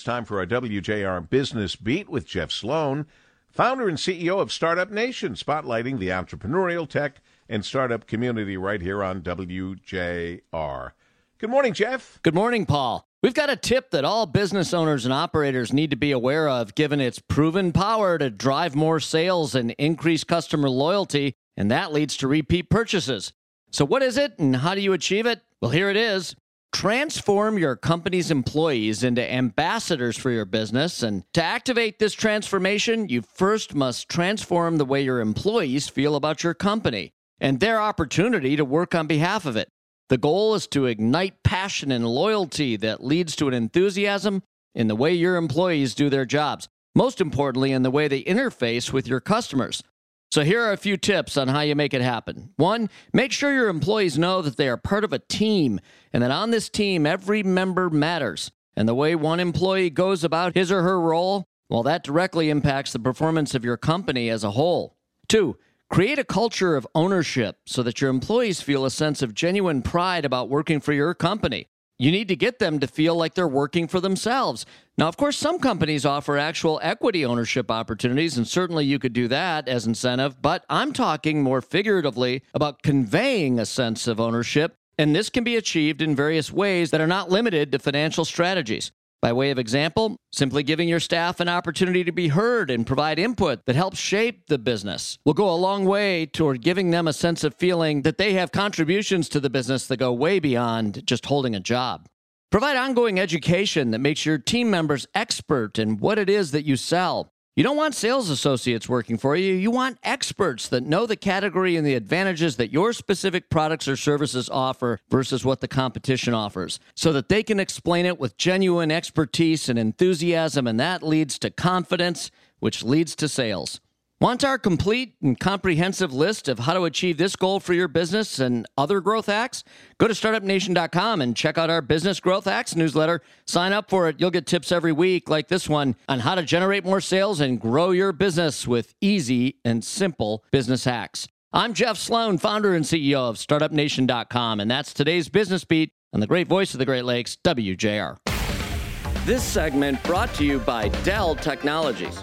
It's time for our WJR Business Beat with Jeff Sloan, founder and CEO of Startup Nation, spotlighting the entrepreneurial tech and startup community right here on WJR. Good morning, Jeff. Good morning, Paul. We've got a tip that all business owners and operators need to be aware of, given its proven power to drive more sales and increase customer loyalty, and that leads to repeat purchases. So, what is it and how do you achieve it? Well, here it is. Transform your company's employees into ambassadors for your business. And to activate this transformation, you first must transform the way your employees feel about your company and their opportunity to work on behalf of it. The goal is to ignite passion and loyalty that leads to an enthusiasm in the way your employees do their jobs. Most importantly, in the way they interface with your customers. So, here are a few tips on how you make it happen. One, make sure your employees know that they are part of a team and that on this team, every member matters. And the way one employee goes about his or her role, well, that directly impacts the performance of your company as a whole. Two, create a culture of ownership so that your employees feel a sense of genuine pride about working for your company. You need to get them to feel like they're working for themselves. Now, of course, some companies offer actual equity ownership opportunities, and certainly you could do that as incentive, but I'm talking more figuratively about conveying a sense of ownership, and this can be achieved in various ways that are not limited to financial strategies. By way of example, simply giving your staff an opportunity to be heard and provide input that helps shape the business will go a long way toward giving them a sense of feeling that they have contributions to the business that go way beyond just holding a job. Provide ongoing education that makes your team members expert in what it is that you sell. You don't want sales associates working for you. You want experts that know the category and the advantages that your specific products or services offer versus what the competition offers so that they can explain it with genuine expertise and enthusiasm, and that leads to confidence, which leads to sales. Want our complete and comprehensive list of how to achieve this goal for your business and other growth hacks? Go to startupnation.com and check out our Business Growth Hacks newsletter. Sign up for it. You'll get tips every week, like this one, on how to generate more sales and grow your business with easy and simple business hacks. I'm Jeff Sloan, founder and CEO of startupnation.com, and that's today's business beat on the great voice of the Great Lakes, WJR. This segment brought to you by Dell Technologies.